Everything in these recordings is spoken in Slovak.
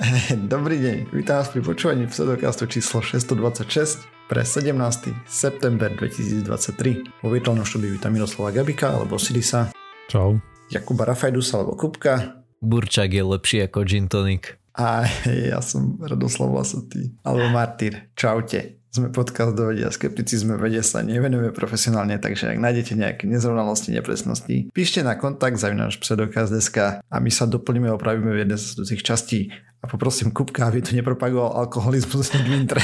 Dobrý deň, vítam vás pri počúvaní pseudokastu číslo 626 pre 17. september 2023. Vo virtuálnom štúdiu vítam Miroslava Gabika alebo Sidisa. Čau. Jakuba Rafajdusa alebo Kupka. Burčak je lepší ako gin tonic. A ja som Radoslav Vlasatý alebo Martyr. Čaute sme podcast do vedia skepticizme, vede sa nevenujeme profesionálne, takže ak nájdete nejaké nezrovnalosti, nepresnosti, píšte na kontakt náš pseudokaz.sk a my sa doplníme a opravíme v jednej z tých častí a poprosím Kupka, aby tu nepropagoval alkoholizmus Wintre.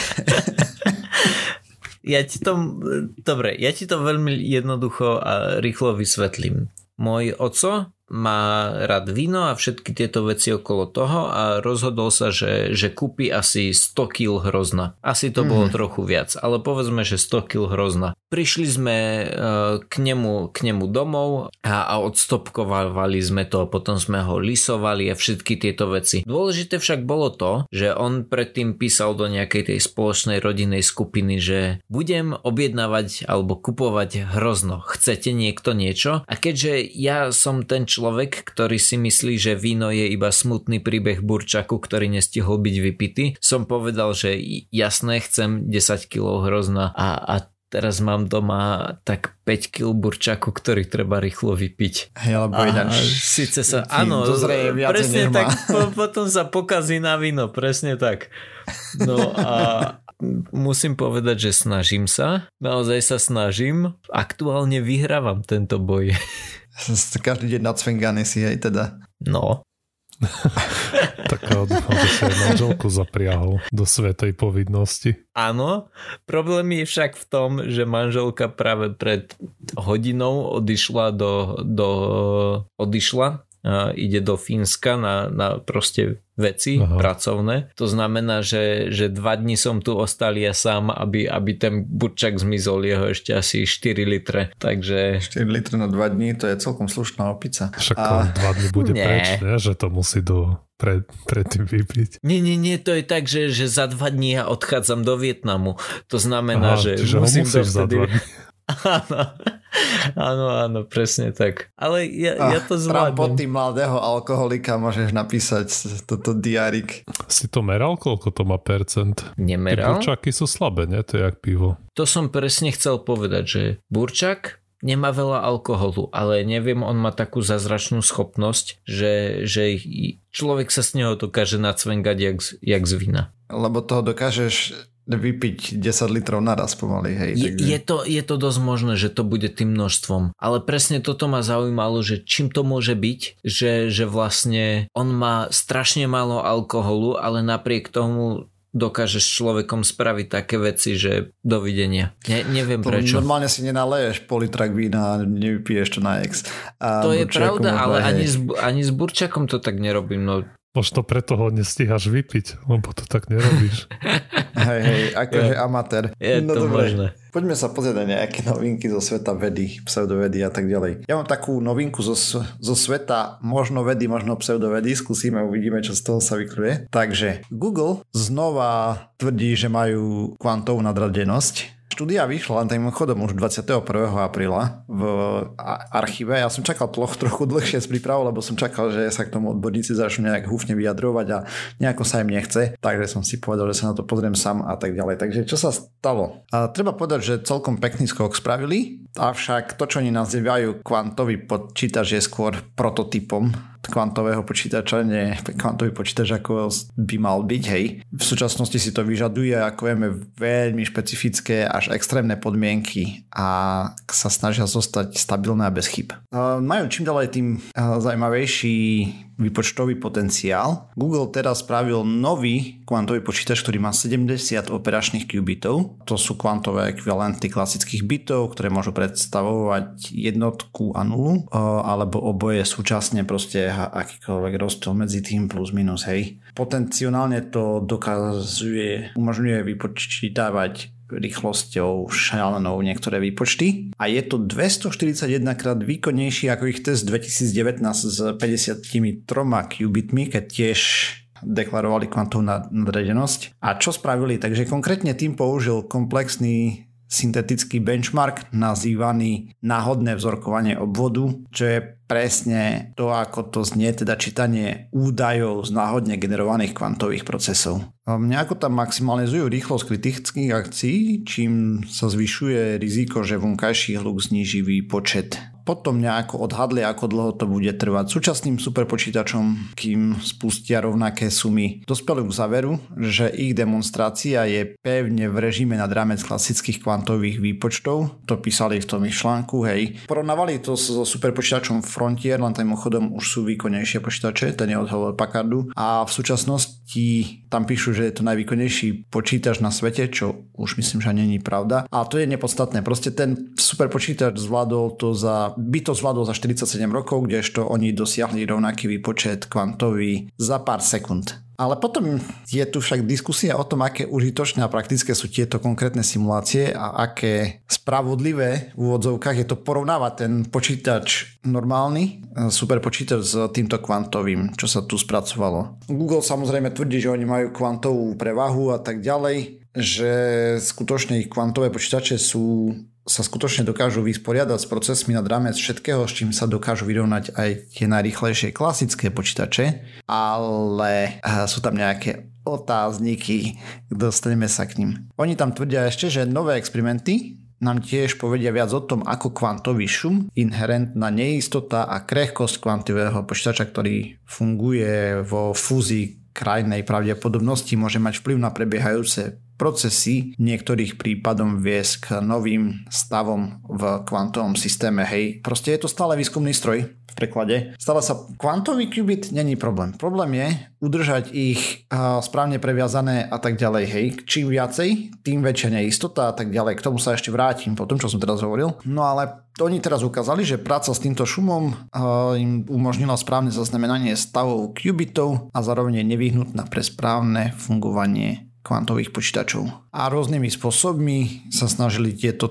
ja ti to, dobre, ja ti to veľmi jednoducho a rýchlo vysvetlím. Môj oco má rád víno a všetky tieto veci okolo toho a rozhodol sa, že, že kúpi asi 100 kg hrozna. Asi to mm. bolo mhm. trochu viac, ale povedzme, že 100 kg hrozna. Prišli sme e, k nemu, k nemu domov a, a odstopkovali sme to, potom sme ho lisovali a všetky tieto veci. Dôležité však bolo to, že on predtým písal do nejakej tej spoločnej rodinnej skupiny, že budem objednávať alebo kupovať hrozno. Chcete niekto niečo? A keďže ja som ten človek, ktorý si myslí, že víno je iba smutný príbeh burčaku, ktorý nestihol byť vypitý, som povedal, že jasné, chcem 10 kg hrozna a, a teraz mám doma tak 5 kg burčaku, ktorý treba rýchlo vypiť. Hej, alebo ináč. Sice sa, áno, presne tak, po, potom sa pokazí na víno, presne tak. No a musím povedať, že snažím sa, naozaj sa snažím, aktuálne vyhrávam tento boj. Každý deň nacvenganý si aj teda. No, tak dúfam, že si aj manželku zapriahol do svetej povinnosti. Áno, problém je však v tom, že manželka práve pred hodinou odišla do, do odišla ide do Fínska na, na proste veci Aha. pracovné. To znamená, že, že dva dní som tu ostal ja sám, aby, aby ten burčak zmizol jeho ešte asi 4 litre. Takže... 4 litre na dva dní, to je celkom slušná opica. Však a... dva dní bude nie. preč, ne? že to musí do pred, predtým vypiť. Nie, nie, nie, to je tak, že, že za dva dní ja odchádzam do Vietnamu. To znamená, Aha, že musím to vtedy... Áno, áno, áno, presne tak. Ale ja, ah, ja to zvládnem. pod tým mladého alkoholika môžeš napísať toto diarik. Si to meral, koľko to má percent? Nemeral. Tie burčaky sú slabé, nie? To je jak pivo. To som presne chcel povedať, že burčak nemá veľa alkoholu, ale neviem, on má takú zázračnú schopnosť, že, že človek sa z neho dokáže nacvengať jak, jak z vína. Lebo toho dokážeš vypiť 10 litrov naraz pomaly. Hej, je, takže... je, to, je to dosť možné, že to bude tým množstvom. Ale presne toto ma zaujímalo, že čím to môže byť, že, že vlastne on má strašne málo alkoholu, ale napriek tomu dokážeš s človekom spraviť také veci, že dovidenia. Ne, neviem to prečo. Normálne si nenaleješ politrak vína a nevypiješ to na ex. A to je pravda, ale ani s, ani s burčakom to tak nerobím. No, Možno preto ho nestíhaš vypiť, lebo to tak nerobíš. hej, hej, akože amatér. Je no to dobre. možné. Poďme sa pozrieť na nejaké novinky zo sveta vedy, pseudovedy a tak ďalej. Ja mám takú novinku zo, zo sveta možno vedy, možno pseudovedy. Skúsime, uvidíme, čo z toho sa vykluje. Takže Google znova tvrdí, že majú kvantovú nadradenosť štúdia vyšla tým chodom už 21. apríla v archíve. Ja som čakal tloch, trochu dlhšie s prípravou, lebo som čakal, že sa k tomu odborníci začnú nejak húfne vyjadrovať a nejako sa im nechce. Takže som si povedal, že sa na to pozriem sám a tak ďalej. Takže čo sa stalo? A treba povedať, že celkom pekný skok spravili, avšak to, čo oni nazývajú kvantový počítač je skôr prototypom kvantového počítača, nie kvantový počítač ako by mal byť, hej. V súčasnosti si to vyžaduje, ako vieme, veľmi špecifické až extrémne podmienky a sa snažia zostať stabilné a bez chyb. Majú čím ďalej tým zaujímavejší výpočtový potenciál. Google teraz spravil nový kvantový počítač, ktorý má 70 operačných qubitov. To sú kvantové ekvivalenty klasických bitov, ktoré môžu predstavovať jednotku a nulu, alebo oboje súčasne proste akýkoľvek rozdiel medzi tým plus minus, hej. Potenciálne to dokazuje, umožňuje vypočítavať rýchlosťou šialenou niektoré výpočty a je to 241 krát výkonnejší ako ich test 2019 s 53 qubitmi, keď tiež deklarovali kvantovú nadredenosť. A čo spravili? Takže konkrétne tým použil komplexný syntetický benchmark nazývaný náhodné vzorkovanie obvodu, čo je presne to, ako to znie, teda čítanie údajov z náhodne generovaných kvantových procesov. Nejako tam maximalizujú rýchlosť kritických akcií, čím sa zvyšuje riziko, že vonkajší hluk zniží výpočet potom nejako odhadli, ako dlho to bude trvať. Súčasným superpočítačom, kým spustia rovnaké sumy, dospeli k záveru, že ich demonstrácia je pevne v režime nad rámec klasických kvantových výpočtov. To písali v tom ich článku, hej. Porovnávali to so superpočítačom Frontier, len tým chodom už sú výkonnejšie počítače, ten je od Hewlett Packardu. A v súčasnosti tam píšu, že je to najvýkonnejší počítač na svete, čo už myslím, že není pravda. A to je nepodstatné. Proste ten superpočítač zvládol to za by to zvládol za 47 rokov, kdežto oni dosiahli rovnaký výpočet kvantový za pár sekúnd. Ale potom je tu však diskusia o tom, aké užitočné a praktické sú tieto konkrétne simulácie a aké spravodlivé v úvodzovkách je to porovnávať ten počítač normálny, super počítač s týmto kvantovým, čo sa tu spracovalo. Google samozrejme tvrdí, že oni majú kvantovú prevahu a tak ďalej, že skutočne ich kvantové počítače sú sa skutočne dokážu vysporiadať s procesmi nad rámec všetkého, s čím sa dokážu vyrovnať aj tie najrychlejšie klasické počítače, ale eh, sú tam nejaké otázniky, dostaneme sa k ním. Oni tam tvrdia ešte, že nové experimenty nám tiež povedia viac o tom, ako kvantový šum, inherentná neistota a krehkosť kvantového počítača, ktorý funguje vo fúzii krajnej pravdepodobnosti, môže mať vplyv na prebiehajúce procesy niektorých prípadom viesť k novým stavom v kvantovom systéme. Hej, proste je to stále výskumný stroj v preklade. Stále sa kvantový qubit není problém. Problém je udržať ich správne previazané a tak ďalej. Hej, čím viacej, tým väčšia neistota a tak ďalej. K tomu sa ešte vrátim po tom, čo som teraz hovoril. No ale oni teraz ukázali, že práca s týmto šumom im umožnila správne zaznamenanie stavov qubitov a zároveň je nevyhnutná pre správne fungovanie kvantových počítačov. A rôznymi spôsobmi sa snažili tieto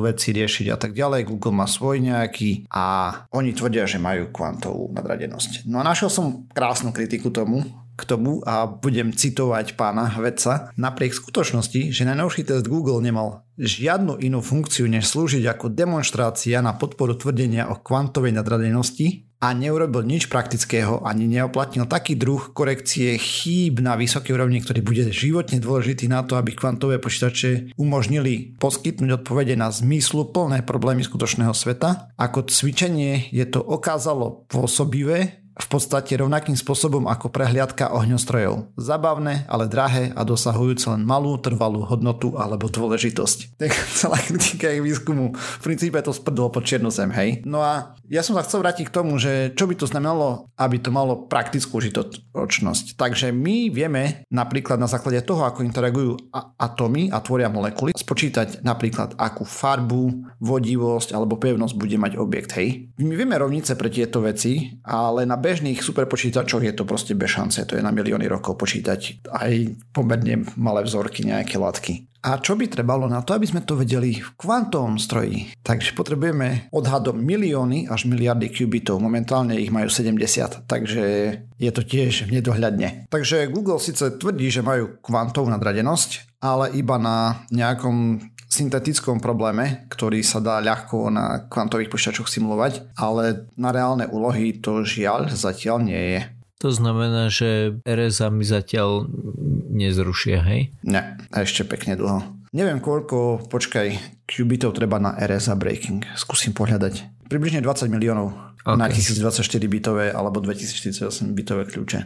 veci riešiť a tak ďalej. Google má svoj nejaký a oni tvrdia, že majú kvantovú nadradenosť. No a našiel som krásnu kritiku tomu, k tomu a budem citovať pána vedca. Napriek skutočnosti, že najnovší test Google nemal žiadnu inú funkciu, než slúžiť ako demonstrácia na podporu tvrdenia o kvantovej nadradenosti, a neurobil nič praktického ani neoplatnil taký druh korekcie chýb na vysokej úrovni, ktorý bude životne dôležitý na to, aby kvantové počítače umožnili poskytnúť odpovede na zmyslu plné problémy skutočného sveta. Ako cvičenie je to okázalo pôsobivé v podstate rovnakým spôsobom ako prehliadka ohňostrojov. Zabavné, ale drahé a dosahujúce len malú trvalú hodnotu alebo dôležitosť. Tak celá kritika ich výskumu v princípe to sprdlo pod čiernu zem, hej. No a ja som sa chcel vrátiť k tomu, že čo by to znamenalo, aby to malo praktickú užitočnosť. Takže my vieme napríklad na základe toho, ako interagujú atómy a tvoria molekuly, spočítať napríklad akú farbu, vodivosť alebo pevnosť bude mať objekt, hej. My vieme rovnice pre tieto veci, ale na bežných superpočítačoch je to proste bez šance, to je na milióny rokov počítať aj pomerne malé vzorky, nejaké látky. A čo by trebalo na to, aby sme to vedeli v kvantovom stroji? Takže potrebujeme odhadom milióny až miliardy qubitov. Momentálne ich majú 70, takže je to tiež nedohľadne. Takže Google síce tvrdí, že majú kvantovú nadradenosť, ale iba na nejakom syntetickom probléme, ktorý sa dá ľahko na kvantových počítačoch simulovať, ale na reálne úlohy to žiaľ zatiaľ nie je. To znamená, že RSA mi zatiaľ nezrušia, hej? Ne, ešte pekne dlho. Neviem koľko, počkaj, qubitov treba na RSA breaking. Skúsim pohľadať. Približne 20 miliónov okay. na 1024 bitové alebo 2048 bitové kľúče.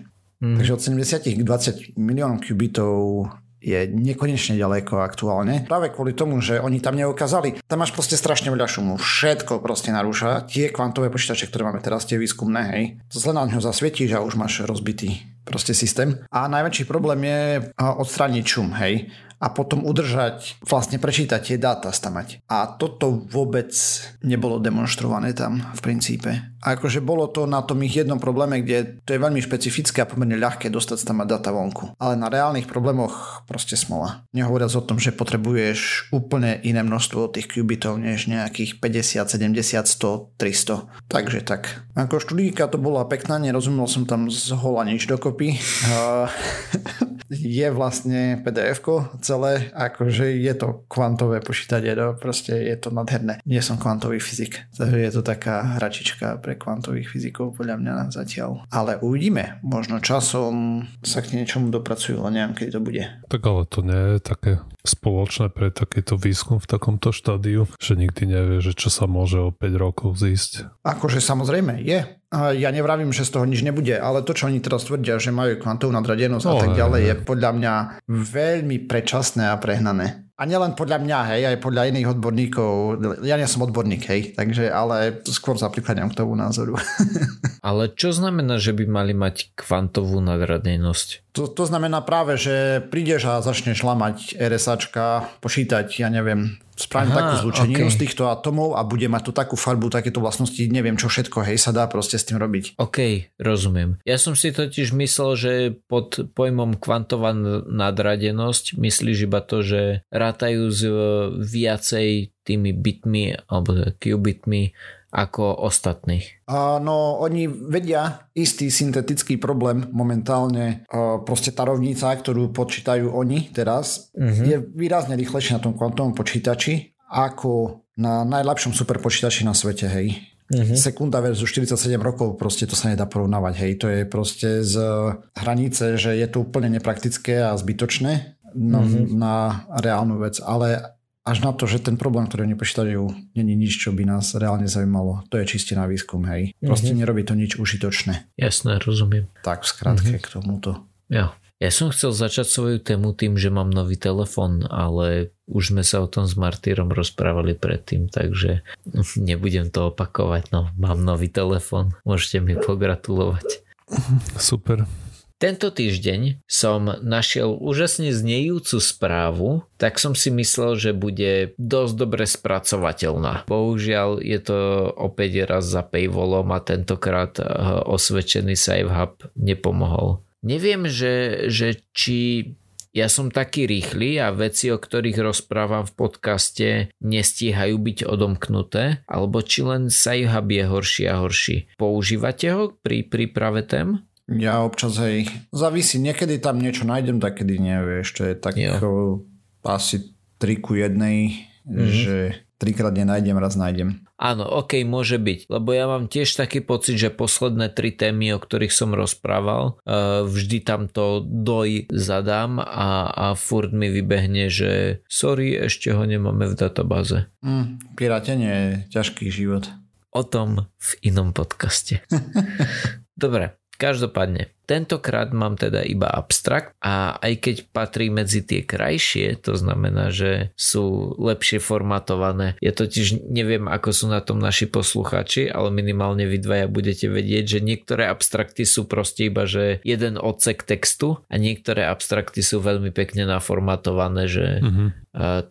Mm. Takže od 70 k 20 miliónov qubitov je nekonečne ďaleko aktuálne. Práve kvôli tomu, že oni tam neukázali. Tam máš proste strašne veľa šumu. Všetko proste narúša. Tie kvantové počítače, ktoré máme teraz, tie výskumné, hej. Zle na ňo zasvietíš a už máš rozbitý proste systém. A najväčší problém je odstrániť šum, hej a potom udržať, vlastne prečítať tie dáta stamať. A toto vôbec nebolo demonstrované tam v princípe. Akože bolo to na tom ich jednom probléme, kde to je veľmi špecifické a pomerne ľahké dostať tam data vonku. Ale na reálnych problémoch proste smola. Nehovoriac o tom, že potrebuješ úplne iné množstvo tých qubitov než nejakých 50, 70, 100, 300. Takže tak. Ako študíka to bola pekná, nerozumel som tam z hola nič dokopy. je vlastne pdf celé, akože je to kvantové počítanie, no proste je to nadherné. Nie som kvantový fyzik, takže je to taká hračička pre kvantových fyzikov podľa mňa zatiaľ. Ale uvidíme, možno časom sa k niečomu dopracujú, ale neviem, kedy to bude. Tak ale to nie je také spoločné pre takýto výskum v takomto štádiu, že nikdy nevie, že čo sa môže o 5 rokov zísť. Akože samozrejme je. Ja nevravím, že z toho nič nebude, ale to, čo oni teraz tvrdia, že majú kvantovú nadradenosť no, a tak ďalej, je podľa mňa veľmi predčasné a prehnané. A nielen podľa mňa, hej, aj podľa iných odborníkov. Ja nie som odborník, hej, takže, ale skôr sa prikladám k tomu názoru. ale čo znamená, že by mali mať kvantovú nadradenosť? To, to znamená práve, že prídeš a začneš lamať RSAčka, počítať, ja neviem, spravím Aha, takú zlučeninu okay. z týchto atomov a bude mať tu takú farbu, takéto vlastnosti, neviem čo všetko, hej, sa dá proste s tým robiť. OK, rozumiem. Ja som si totiž myslel, že pod pojmom kvantová nadradenosť myslíš iba to, že rátajú s e, viacej tými bitmi alebo qubitmi ako ostatných. No, oni vedia istý syntetický problém momentálne. Proste tá rovnica, ktorú počítajú oni teraz, uh-huh. je výrazne rýchlejšia na tom kvantovom počítači ako na najlepšom superpočítači na svete, hej. Uh-huh. Sekunda versus 47 rokov, proste to sa nedá porovnávať, hej. To je proste z hranice, že je to úplne nepraktické a zbytočné na, uh-huh. na reálnu vec, ale až na to, že ten problém, ktorý oni počítajú, není nič, čo by nás reálne zaujímalo. To je čiste na výskum, hej. Proste mm-hmm. nerobí to nič užitočné. Jasné, rozumiem. Tak v skratke mm-hmm. k tomuto. Ja. Ja som chcel začať svoju tému tým, že mám nový telefon, ale už sme sa o tom s Martýrom rozprávali predtým, takže nebudem to opakovať. No, mám nový telefon, môžete mi pogratulovať. Super. Tento týždeň som našiel úžasne znejúcu správu, tak som si myslel, že bude dosť dobre spracovateľná. Bohužiaľ je to opäť raz za paywallom a tentokrát eh, osvedčený SafeHub nepomohol. Neviem, že, že či ja som taký rýchly a veci, o ktorých rozprávam v podcaste, nestíhajú byť odomknuté, alebo či len SafeHub je horší a horší. Používate ho pri príprave tém? Ja občas hej, závisí, niekedy tam niečo nájdem, takedy nie, vieš, to je tak jo. asi 3 ku jednej, mm-hmm. že trikrát nenájdem, raz nájdem. Áno, ok, môže byť, lebo ja mám tiež taký pocit, že posledné tri témy, o ktorých som rozprával, uh, vždy tam to doj zadám a, a furt mi vybehne, že sorry, ešte ho nemáme v databáze. Mm, pirátenie je ťažký život. O tom v inom podcaste. Dobre, Každopádne, tentokrát mám teda iba abstrakt a aj keď patrí medzi tie krajšie, to znamená, že sú lepšie formatované. Ja totiž neviem, ako sú na tom naši posluchači, ale minimálne vy dvaja budete vedieť, že niektoré abstrakty sú proste iba, že jeden odsek textu a niektoré abstrakty sú veľmi pekne naformatované, že mm-hmm.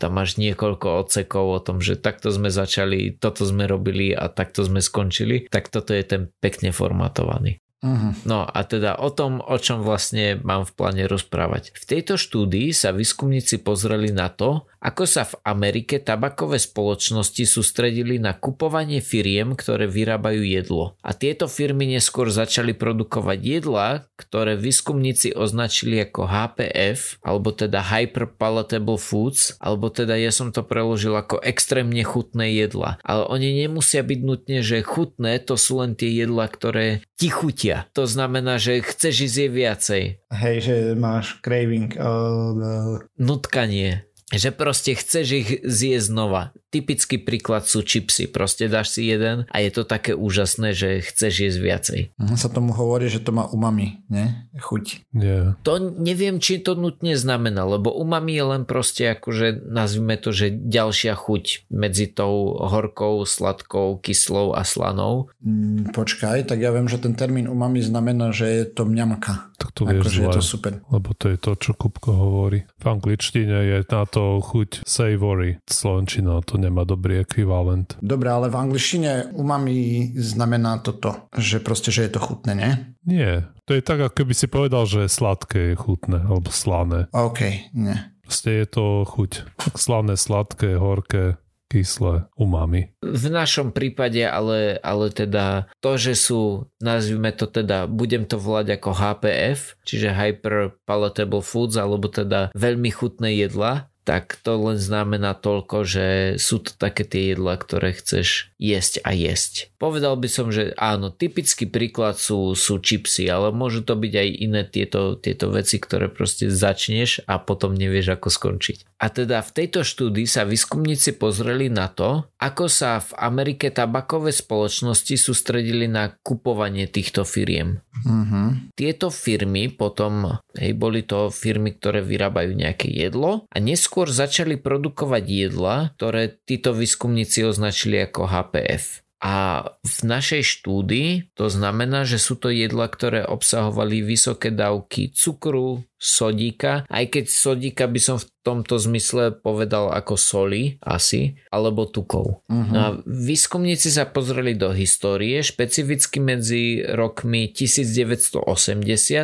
tam máš niekoľko odsekov o tom, že takto sme začali, toto sme robili a takto sme skončili, tak toto je ten pekne formatovaný. Uh-huh. No a teda o tom, o čom vlastne mám v pláne rozprávať. V tejto štúdii sa výskumníci pozreli na to, ako sa v Amerike tabakové spoločnosti sústredili na kupovanie firiem, ktoré vyrábajú jedlo. A tieto firmy neskôr začali produkovať jedla, ktoré výskumníci označili ako HPF, alebo teda Hyper Palatable Foods, alebo teda ja som to preložil ako extrémne chutné jedla. Ale oni nemusia byť nutne, že chutné, to sú len tie jedla, ktoré ti chutia. To znamená, že chceš ísť viacej. Hej, že máš craving. Uh, uh... Nutkanie že proste chceš ich zjesť znova. Typický príklad sú čipsy, proste dáš si jeden a je to také úžasné, že chceš jesť viacej. Mhm, sa tomu hovorí, že to má umami, ne? Chuť. Yeah. To neviem, či to nutne znamená, lebo umami je len proste akože nazvime to, že ďalšia chuť medzi tou horkou, sladkou, kyslou a slanou. Mm, počkaj, tak ja viem, že ten termín umami znamená, že je to mňamka. Tak to vieš zle, je to super. Lebo to je to, čo Kupko hovorí. V angličtine je na to chuť savory. Slovenčina to nemá dobrý ekvivalent. Dobre, ale v angličtine umami znamená toto, že proste, že je to chutné, nie? Nie, to je tak, ako keby si povedal, že sladké je chutné, alebo slané. OK, nie. Proste je to chuť. Slané, sladké, horké, kyslé umami. V našom prípade ale, ale teda to, že sú, nazvime to teda, budem to volať ako HPF, čiže Hyper Palatable Foods, alebo teda veľmi chutné jedla, tak to len znamená toľko, že sú to také tie jedla, ktoré chceš jesť a jesť. Povedal by som, že áno, typický príklad sú, sú čipsy, ale môžu to byť aj iné tieto, tieto veci, ktoré proste začneš a potom nevieš ako skončiť. A teda v tejto štúdii sa výskumníci pozreli na to, ako sa v Amerike tabakové spoločnosti sústredili na kupovanie týchto firiem. Mm-hmm. Tieto firmy potom, hej, boli to firmy, ktoré vyrábajú nejaké jedlo a neskôr začali produkovať jedla, ktoré títo výskumníci označili ako HPF. A v našej štúdii to znamená, že sú to jedla, ktoré obsahovali vysoké dávky cukru, sodíka, aj keď sodíka by som v tomto zmysle povedal ako soli asi, alebo tukov. Uh-huh. No a výskumníci sa pozreli do histórie, špecificky medzi rokmi 1980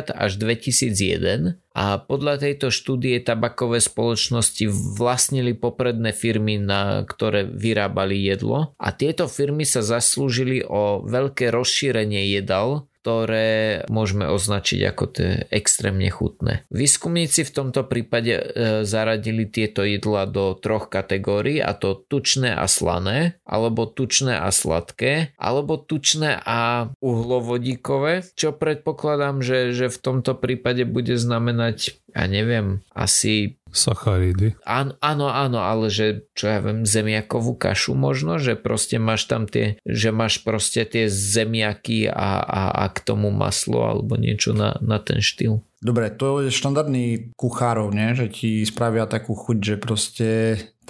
až 2001 a podľa tejto štúdie tabakové spoločnosti vlastnili popredné firmy, na ktoré vyrábali jedlo. A tieto firmy sa zaslúžili o veľké rozšírenie jedal, ktoré môžeme označiť ako tie extrémne chutné. Výskumníci v tomto prípade e, zaradili tieto jedla do troch kategórií a to tučné a slané, alebo tučné a sladké, alebo tučné a uhlovodíkové, čo predpokladám, že, že v tomto prípade bude znamenať ja neviem, asi... Sacharidy. Áno, áno, áno, ale že, čo ja viem, zemiakovú kašu možno, že proste máš tam tie, že máš proste tie zemiaky a, a, a k tomu maslo alebo niečo na, na ten štýl. Dobre, to je štandardný kuchárov, nie? že ti spravia takú chuť, že proste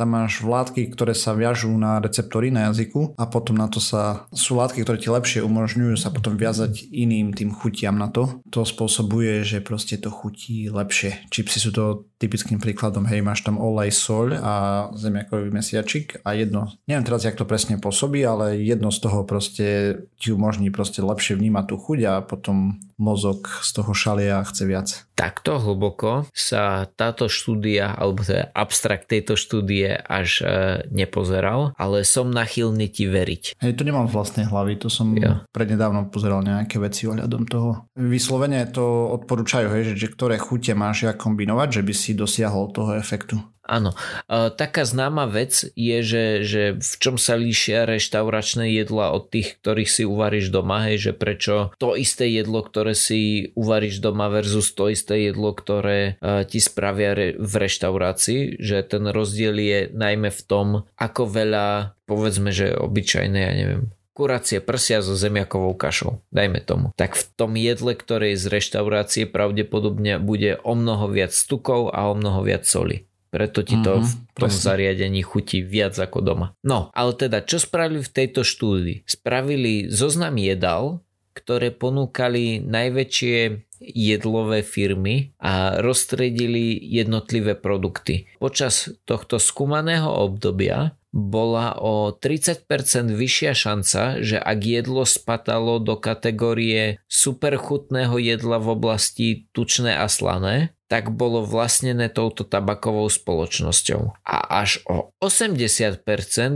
tam máš vládky, ktoré sa viažú na receptory na jazyku a potom na to sa sú látky, ktoré ti lepšie umožňujú sa potom viazať iným tým chutiam na to. To spôsobuje, že proste to chutí lepšie. Čipsy sú to typickým príkladom, hej, máš tam olej, soľ a zemiakový mesiačik a jedno, neviem teraz, jak to presne pôsobí, ale jedno z toho proste ti umožní proste lepšie vnímať tú chuť a potom mozog z toho šalia a chce viac. Takto hlboko sa táto štúdia, alebo teda abstrakt tejto štúdie až e, nepozeral, ale som nachylný ti veriť. Hej, to nemám vlastnej hlavy, to som ja. prednedávno pozeral nejaké veci ohľadom toho. Vyslovene to odporúčajú, hej, že, že ktoré chute máš ja kombinovať, že by si dosiahol toho efektu. Áno. E, taká známa vec je, že, že v čom sa líšia reštauračné jedla od tých, ktorých si uvaríš doma, hej, že prečo to isté jedlo, ktoré si uvaríš doma versus to isté jedlo, ktoré e, ti spravia v reštaurácii, že ten rozdiel je najmä v tom, ako veľa, povedzme, že obyčajné, ja neviem, kuracie prsia so zemiakovou kašou, dajme tomu. Tak v tom jedle, ktoré je z reštaurácie, pravdepodobne bude o mnoho viac tukov a o mnoho viac soli. Preto ti to mm-hmm, v tom presne. zariadení chutí viac ako doma. No, ale teda, čo spravili v tejto štúdii? Spravili zoznam jedal, ktoré ponúkali najväčšie jedlové firmy a rozstredili jednotlivé produkty. Počas tohto skúmaného obdobia bola o 30% vyššia šanca, že ak jedlo spadalo do kategórie superchutného jedla v oblasti tučné a slané, tak bolo vlastnené touto tabakovou spoločnosťou. A až o 80%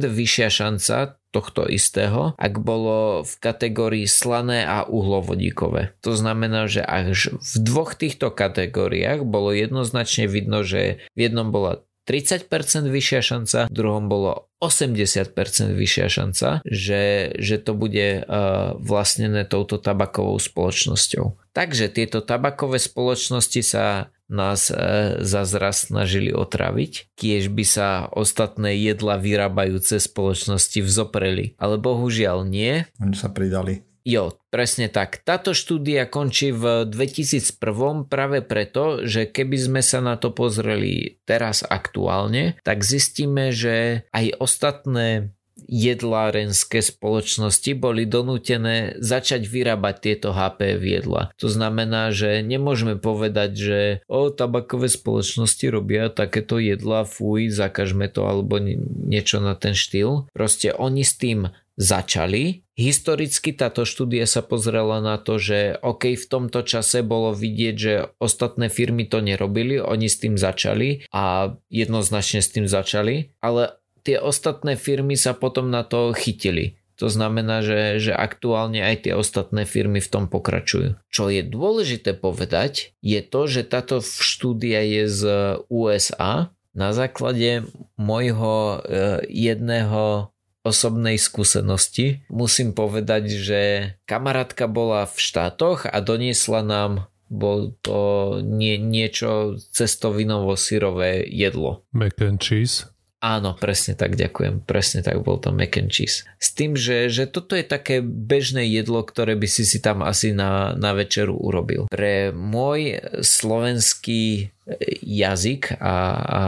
vyššia šanca tohto istého, ak bolo v kategórii slané a uhlovodíkové. To znamená, že až v dvoch týchto kategóriách bolo jednoznačne vidno, že v jednom bola 30% vyššia šanca, v druhom bolo 80% vyššia šanca, že, že to bude uh, vlastnené touto tabakovou spoločnosťou. Takže tieto tabakové spoločnosti sa nás e, zazraz snažili otraviť, kiež by sa ostatné jedla vyrábajúce spoločnosti vzopreli. Ale bohužiaľ nie. Oni sa pridali. Jo, presne tak. Táto štúdia končí v 2001 práve preto, že keby sme sa na to pozreli teraz aktuálne, tak zistíme, že aj ostatné jedlárenské spoločnosti boli donútené začať vyrábať tieto HP jedla. To znamená, že nemôžeme povedať, že o tabakové spoločnosti robia takéto jedla, fuj, zakažme to alebo niečo na ten štýl. Proste oni s tým začali. Historicky táto štúdia sa pozrela na to, že OK, v tomto čase bolo vidieť, že ostatné firmy to nerobili, oni s tým začali a jednoznačne s tým začali, ale tie ostatné firmy sa potom na to chytili. To znamená, že, že aktuálne aj tie ostatné firmy v tom pokračujú. Čo je dôležité povedať, je to, že táto štúdia je z USA. Na základe môjho e, jedného osobnej skúsenosti musím povedať, že kamarátka bola v štátoch a doniesla nám bol to nie, niečo cestovinovo-syrové jedlo. Mac and cheese? Áno, presne tak, ďakujem. Presne tak, bol to mac and cheese. S tým, že, že toto je také bežné jedlo, ktoré by si si tam asi na, na večeru urobil. Pre môj slovenský jazyk a, a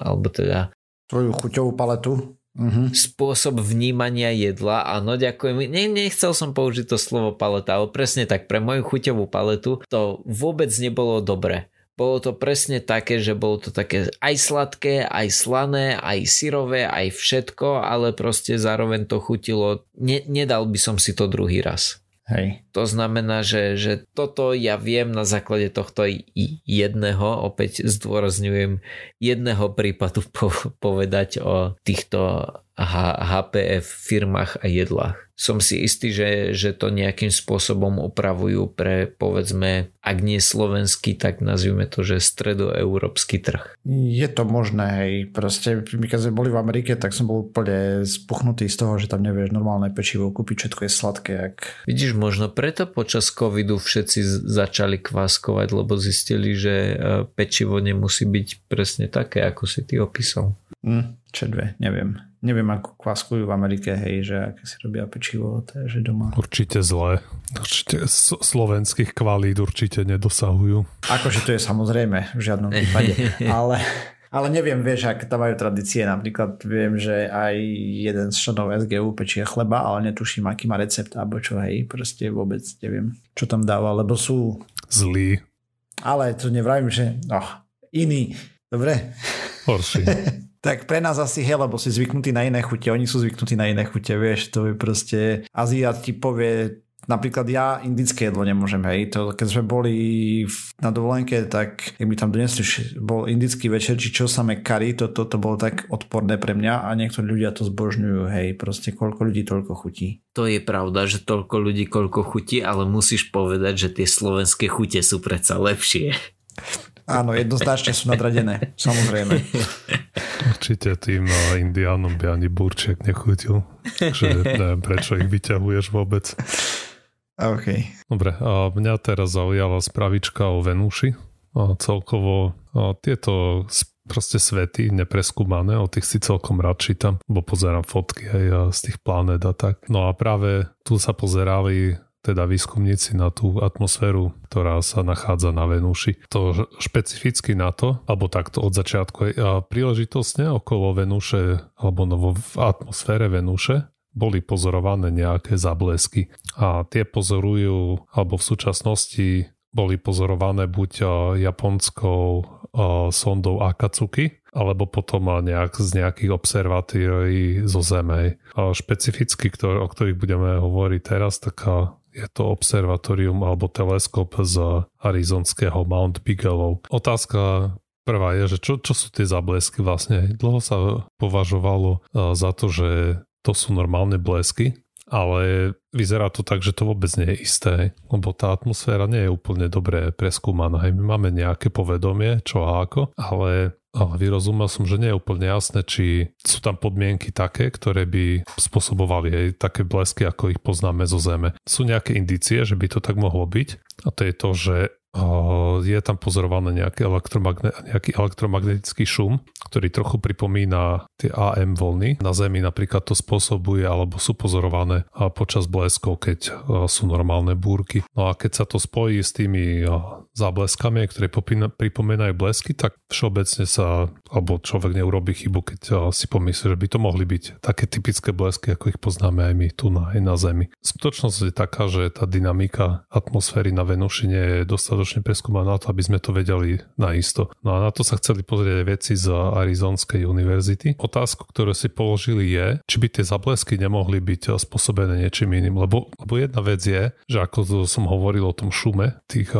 alebo teda tvoju chuťovú paletu Uh-huh. Spôsob vnímania jedla, áno, ďakujem. Ne, nechcel som použiť to slovo paleta, ale presne tak, pre moju chuťovú paletu to vôbec nebolo dobre. Bolo to presne také, že bolo to také aj sladké, aj slané, aj syrové, aj všetko, ale proste zároveň to chutilo. Ne, nedal by som si to druhý raz. Hej. To znamená, že, že toto ja viem na základe tohto jedného, opäť zdôrazňujem, jedného prípadu povedať o týchto HPF firmách a jedlách som si istý, že, že to nejakým spôsobom opravujú pre povedzme, ak nie slovenský, tak nazvime to, že stredoeurópsky trh. Je to možné, hej. Proste my keď sme boli v Amerike, tak som bol úplne spuchnutý z toho, že tam nevieš normálne pečivo kúpiť, všetko je sladké. Jak... Vidíš, možno preto počas covidu všetci začali kváskovať, lebo zistili, že e, pečivo nemusí byť presne také, ako si ty opísal. Mm, čo dve, neviem neviem ako kvaskujú v Amerike, hej, že aké si robia pečivo, to je, že doma. Určite zlé. Určite slovenských kvalít určite nedosahujú. Akože to je samozrejme, v žiadnom prípade. ale, ale neviem, vieš, ak tam majú tradície. Napríklad viem, že aj jeden z členov SGU pečie chleba, ale netuším, aký má recept alebo čo, hej, proste vôbec neviem, čo tam dáva, lebo sú... Zlí. Ale to nevravím, že... Oh, iný. Dobre? Horší. Tak pre nás asi hej, lebo si zvyknutí na iné chute, oni sú zvyknutí na iné chute, vieš, to je proste, Azia ti povie, napríklad ja indické jedlo nemôžem, hej, to keď sme boli na dovolenke, tak keď mi tam donesli, bol indický večer, či čo samé kari, to, to, to bolo tak odporné pre mňa a niektorí ľudia to zbožňujú, hej, proste koľko ľudí, toľko chutí. To je pravda, že toľko ľudí, koľko chutí, ale musíš povedať, že tie slovenské chute sú predsa lepšie. Áno, jednoznačne sú nadradené, samozrejme. Určite tým no, indiánom by ani burček nechutil. Že neviem, prečo ich vyťahuješ vôbec. OK. Dobre, a mňa teraz zaujala spravička o Venúši. A celkovo a tieto proste svety nepreskúmané, o tých si celkom rád čítam, bo pozerám fotky aj z tých planét a tak. No a práve tu sa pozerali teda výskumníci na tú atmosféru, ktorá sa nachádza na Venúši. To špecificky na to, alebo takto od začiatku, a príležitostne okolo Venúše, alebo no v atmosfére Venúše boli pozorované nejaké zablesky a tie pozorujú, alebo v súčasnosti boli pozorované buď japonskou sondou Akatsuki, alebo potom nejak z nejakých observatórií zo Zeme. Špecificky, ktor- o ktorých budeme hovoriť teraz, taká je to observatórium alebo teleskop z arizonského Mount Bigelow. Otázka prvá je, že čo, čo sú tie zablesky vlastne? Dlho sa považovalo e, za to, že to sú normálne blesky, ale vyzerá to tak, že to vôbec nie je isté, lebo tá atmosféra nie je úplne dobre preskúmaná. My máme nejaké povedomie, čo a ako, ale ale vyrozumel som, že nie je úplne jasné, či sú tam podmienky také, ktoré by spôsobovali aj také blesky, ako ich poznáme zo Zeme. Sú nejaké indície, že by to tak mohlo byť a to je to, že je tam pozorovaný nejaký, elektromagne- nejaký elektromagnetický šum, ktorý trochu pripomína tie AM vlny. Na Zemi napríklad to spôsobuje alebo sú pozorované počas bleskov, keď sú normálne búrky. No a keď sa to spojí s tými zábleskami, ktoré pripomínajú blesky, tak všeobecne sa, alebo človek neurobi chybu, keď si pomyslí, že by to mohli byť také typické blesky, ako ich poznáme aj my tu na, aj na Zemi. Skutočnosť je taká, že tá dynamika atmosféry na Venuši nie je dostatočne preskúmaná na to, aby sme to vedeli naisto. No a na to sa chceli pozrieť aj veci z Arizonskej univerzity. Otázku, ktorú si položili je, či by tie zablesky nemohli byť spôsobené niečím iným. Lebo, lebo jedna vec je, že ako som hovoril o tom šume tých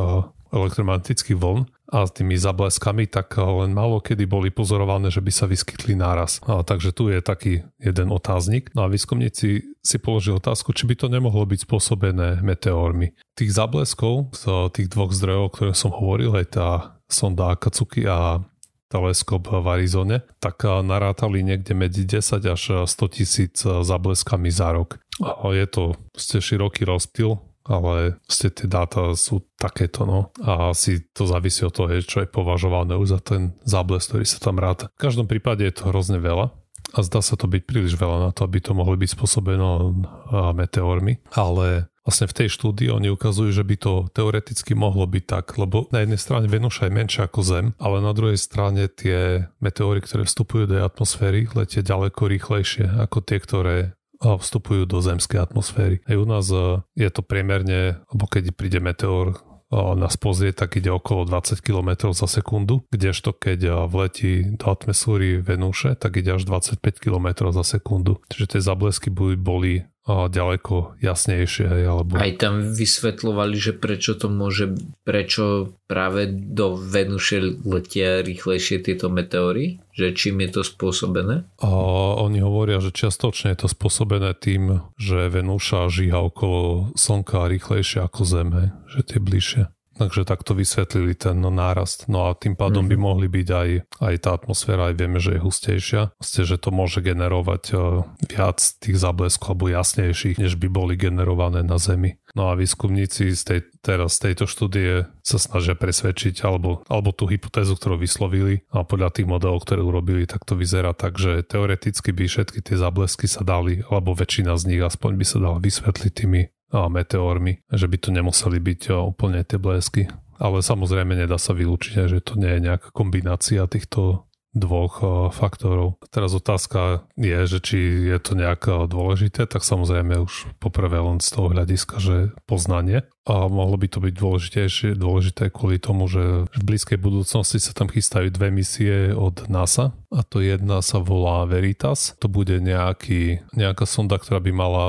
elektromagnetických vln, a s tými zableskami, tak len málo kedy boli pozorované, že by sa vyskytli náraz. A, takže tu je taký jeden otáznik. No a výskumníci si položili otázku, či by to nemohlo byť spôsobené meteórmi. Tých zableskov z tých dvoch zdrojov, ktoré som hovoril, aj tá sonda Akatsuki a teleskop v Arizone, tak narátali niekde medzi 10 až 100 tisíc zableskami za rok. Je to ste široký rozptyl, ale ste tie dáta sú takéto, no. A asi to závisí od toho, čo je považované už za ten zábles, ktorý sa tam ráta. V každom prípade je to hrozne veľa a zdá sa to byť príliš veľa na to, aby to mohli byť spôsobené meteormi, ale vlastne v tej štúdii oni ukazujú, že by to teoreticky mohlo byť tak, lebo na jednej strane Venuša je menšia ako Zem, ale na druhej strane tie meteóry, ktoré vstupujú do atmosféry, letia ďaleko rýchlejšie ako tie, ktoré vstupujú do zemskej atmosféry. Aj u nás e, je to priemerne, alebo keď príde meteor nás pozrieť, tak ide okolo 20 km za sekundu, kdežto keď e, vletí do atmosféry Venúše, tak ide až 25 km za sekundu. Čiže tie zablesky boli ďaleko jasnejšie. Alebo... Aj tam vysvetľovali, že prečo to môže, prečo práve do Venuše letia rýchlejšie tieto meteóry? Že čím je to spôsobené? A oni hovoria, že čiastočne je to spôsobené tým, že Venúša žíha okolo Slnka rýchlejšie ako Zeme, že tie bližšie. Takže takto vysvetlili ten nárast. No a tým pádom mm-hmm. by mohli byť aj, aj tá atmosféra, aj vieme, že je hustejšia. Vlastne, že to môže generovať uh, viac tých zábleskov alebo jasnejších, než by boli generované na Zemi. No a výskumníci z tej, teraz z tejto štúdie sa snažia presvedčiť alebo, alebo tú hypotézu, ktorú vyslovili a podľa tých modelov, ktoré urobili, tak to vyzerá tak, že teoreticky by všetky tie záblesky sa dali, alebo väčšina z nich aspoň by sa dala vysvetliť tými meteórmi, že by to nemuseli byť úplne tie blesky. Ale samozrejme nedá sa vylúčiť, že to nie je nejaká kombinácia týchto dvoch faktorov. Teraz otázka je, že či je to nejak dôležité, tak samozrejme už poprvé len z toho hľadiska, že poznanie. A mohlo by to byť dôležitejšie, dôležité kvôli tomu, že v blízkej budúcnosti sa tam chystajú dve misie od NASA a to jedna sa volá Veritas. To bude nejaký, nejaká sonda, ktorá by mala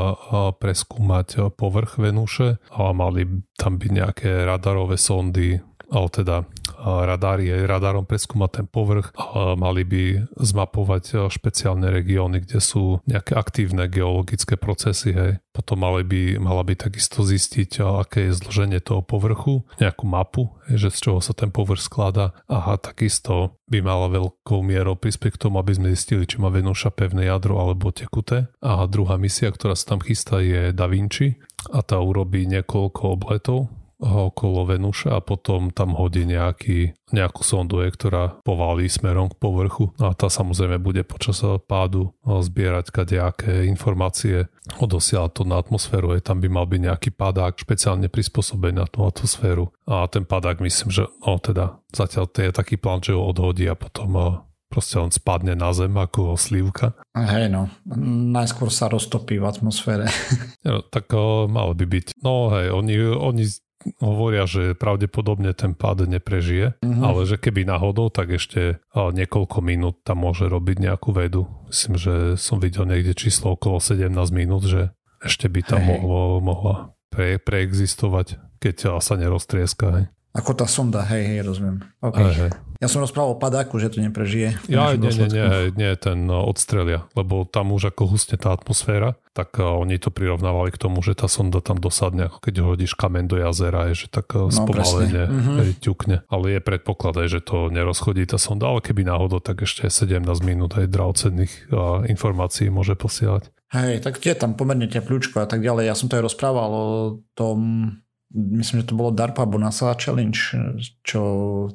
preskúmať povrch Venúše a mali tam byť nejaké radarové sondy teda radár je radarom preskúmať ten povrch a mali by zmapovať špeciálne regióny, kde sú nejaké aktívne geologické procesy. Hej. Potom mali by, mala by takisto zistiť, aké je zloženie toho povrchu, nejakú mapu, hej, že z čoho sa ten povrch skladá a takisto by mala veľkou mierou prispieť k tomu, aby sme zistili, či má Venúša pevné jadro alebo tekuté. A druhá misia, ktorá sa tam chystá, je Da Vinci a tá urobí niekoľko obletov okolo Venuše a potom tam hodí nejaký, nejakú sondu, ktorá povalí smerom k povrchu a tá samozrejme bude počas pádu zbierať kadejaké informácie, odosiela to na atmosféru, aj tam by mal byť nejaký padák špeciálne prispôsobený na tú atmosféru a ten padák myslím, že no teda zatiaľ to je taký plán, že ho odhodí a potom proste on spadne na zem ako slivka. Hej no, najskôr sa roztopí v atmosfére. No, tak uh, malo by byť. No hej, oni, oni hovoria, že pravdepodobne ten pád neprežije, mm-hmm. ale že keby náhodou, tak ešte niekoľko minút tam môže robiť nejakú vedu. Myslím, že som videl niekde číslo okolo 17 minút, že ešte by tam hey. mohlo, mohla pre, preexistovať, keď sa neroztrieska. Hej. Ako tá sonda, hej, hej, rozumiem. Okay. Hej, hej. Ja som rozprával o padáku, že to neprežije. Ja, nie, nie, nie, nie, ten no, odstrelia, lebo tam už ako hustne tá atmosféra, tak uh, oni to prirovnávali k tomu, že tá sonda tam dosadne, ako keď hodíš kamen do jazera, je, že tak spomalene no, ťukne. Ale je predpoklad aj, že to nerozchodí tá sonda, ale keby náhodou, tak ešte 17 minút aj drahocenných uh, informácií môže posielať. Hej, tak je tam pomerne teplúčko a tak ďalej. Ja som to aj rozprával o tom myslím, že to bolo DARPA alebo NASA Challenge, čo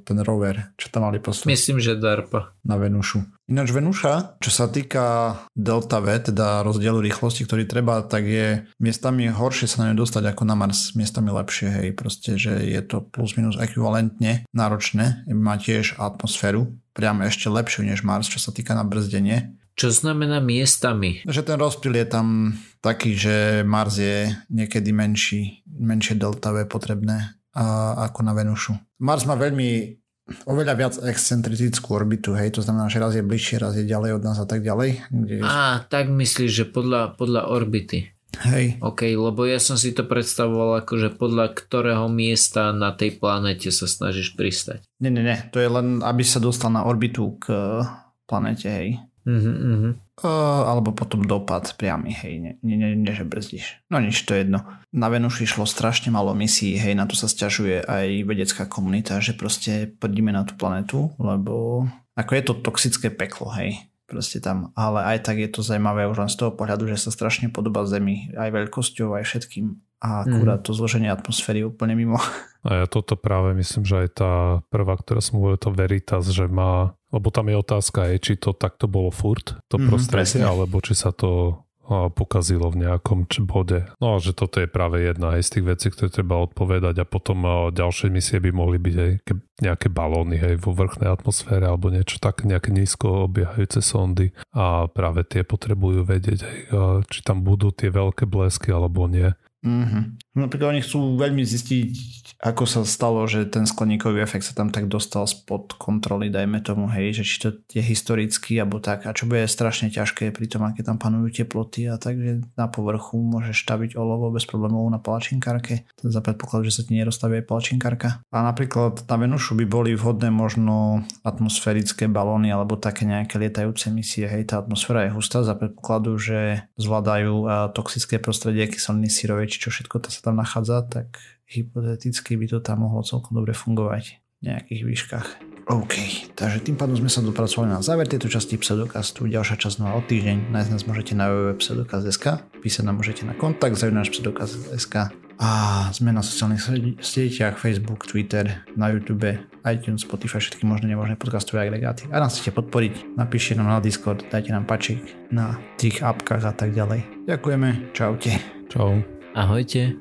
ten rover, čo tam mali poslať. Myslím, že DARPA. Na Venušu. Ináč Venuša, čo sa týka delta V, teda rozdielu rýchlosti, ktorý treba, tak je miestami horšie sa na ňu dostať ako na Mars, miestami lepšie, hej, proste, že je to plus minus ekvivalentne náročné, má tiež atmosféru, priamo ešte lepšiu než Mars, čo sa týka na brzdenie čo znamená miestami? Že ten rozptyl je tam taký, že Mars je niekedy menší, menšie deltavé potrebné a, ako na Venušu. Mars má veľmi oveľa viac excentrickú orbitu, hej, to znamená, že raz je bližšie, raz je ďalej od nás a tak ďalej. Kde... Á, tak myslíš, že podľa, podľa orbity. Hej. OK, lebo ja som si to predstavoval ako, že podľa ktorého miesta na tej planete sa snažíš pristať. Nie, nie, nie. To je len, aby sa dostal na orbitu k planete, hej. Uh-huh, uh-huh. Uh, alebo potom dopad priamy, hej, nie, nie, nie, nie že brzdíš. No nič, to je jedno. Na Venuši šlo strašne malo misií, hej, na to sa stiažuje aj vedecká komunita, že proste prdíme na tú planetu, lebo ako je to toxické peklo, hej, proste tam, ale aj tak je to zaujímavé už len z toho pohľadu, že sa strašne podobá Zemi, aj veľkosťou, aj všetkým a akurát mm. to zloženie atmosféry úplne mimo. A ja toto práve myslím, že aj tá prvá, ktorá som hovoril, to Veritas, že má, lebo tam je otázka, je, či to takto bolo furt, to mm, prostredie, presne. alebo či sa to pokazilo v nejakom bode. No a že toto je práve jedna aj z tých vecí, ktoré treba odpovedať a potom ďalšie misie by mohli byť aj nejaké balóny hej, vo vrchnej atmosfére alebo niečo tak, nejaké nízko obiehajúce sondy a práve tie potrebujú vedieť, hej, či tam budú tie veľké blesky alebo nie. Mm-hmm. Napríklad oni chcú veľmi zistiť, ako sa stalo, že ten skleníkový efekt sa tam tak dostal spod kontroly, dajme tomu, hej, že či to je historický alebo tak, a čo bude strašne ťažké pri tom, aké tam panujú teploty a tak, že na povrchu môžeš staviť olovo bez problémov na palačinkárke, to za predpoklad, že sa ti nerozstavia aj palačinkárka. A napríklad na Venušu by boli vhodné možno atmosférické balóny alebo také nejaké lietajúce misie, hej, tá atmosféra je hustá za predpokladu, že zvládajú toxické prostredie, kyseliny sírovej, či čo všetko to sa tam nachádza, tak hypoteticky by to tam mohlo celkom dobre fungovať v nejakých výškach. OK, takže tým pádom sme sa dopracovali na záver tejto časti Pseudokastu. Ďalšia časť znova o týždeň. Nájsť nás môžete na www.pseudokast.sk, písať nám môžete na kontakt zavináč pseudokast.sk a sme na sociálnych sieťach Facebook, Twitter, na YouTube, iTunes, Spotify, všetky možné nemožné podcastové agregáty. A nás chcete podporiť, napíšte nám na Discord, dajte nám pačik na tých apkách a tak ďalej. Ďakujeme, čaute. Čau. Ahojte.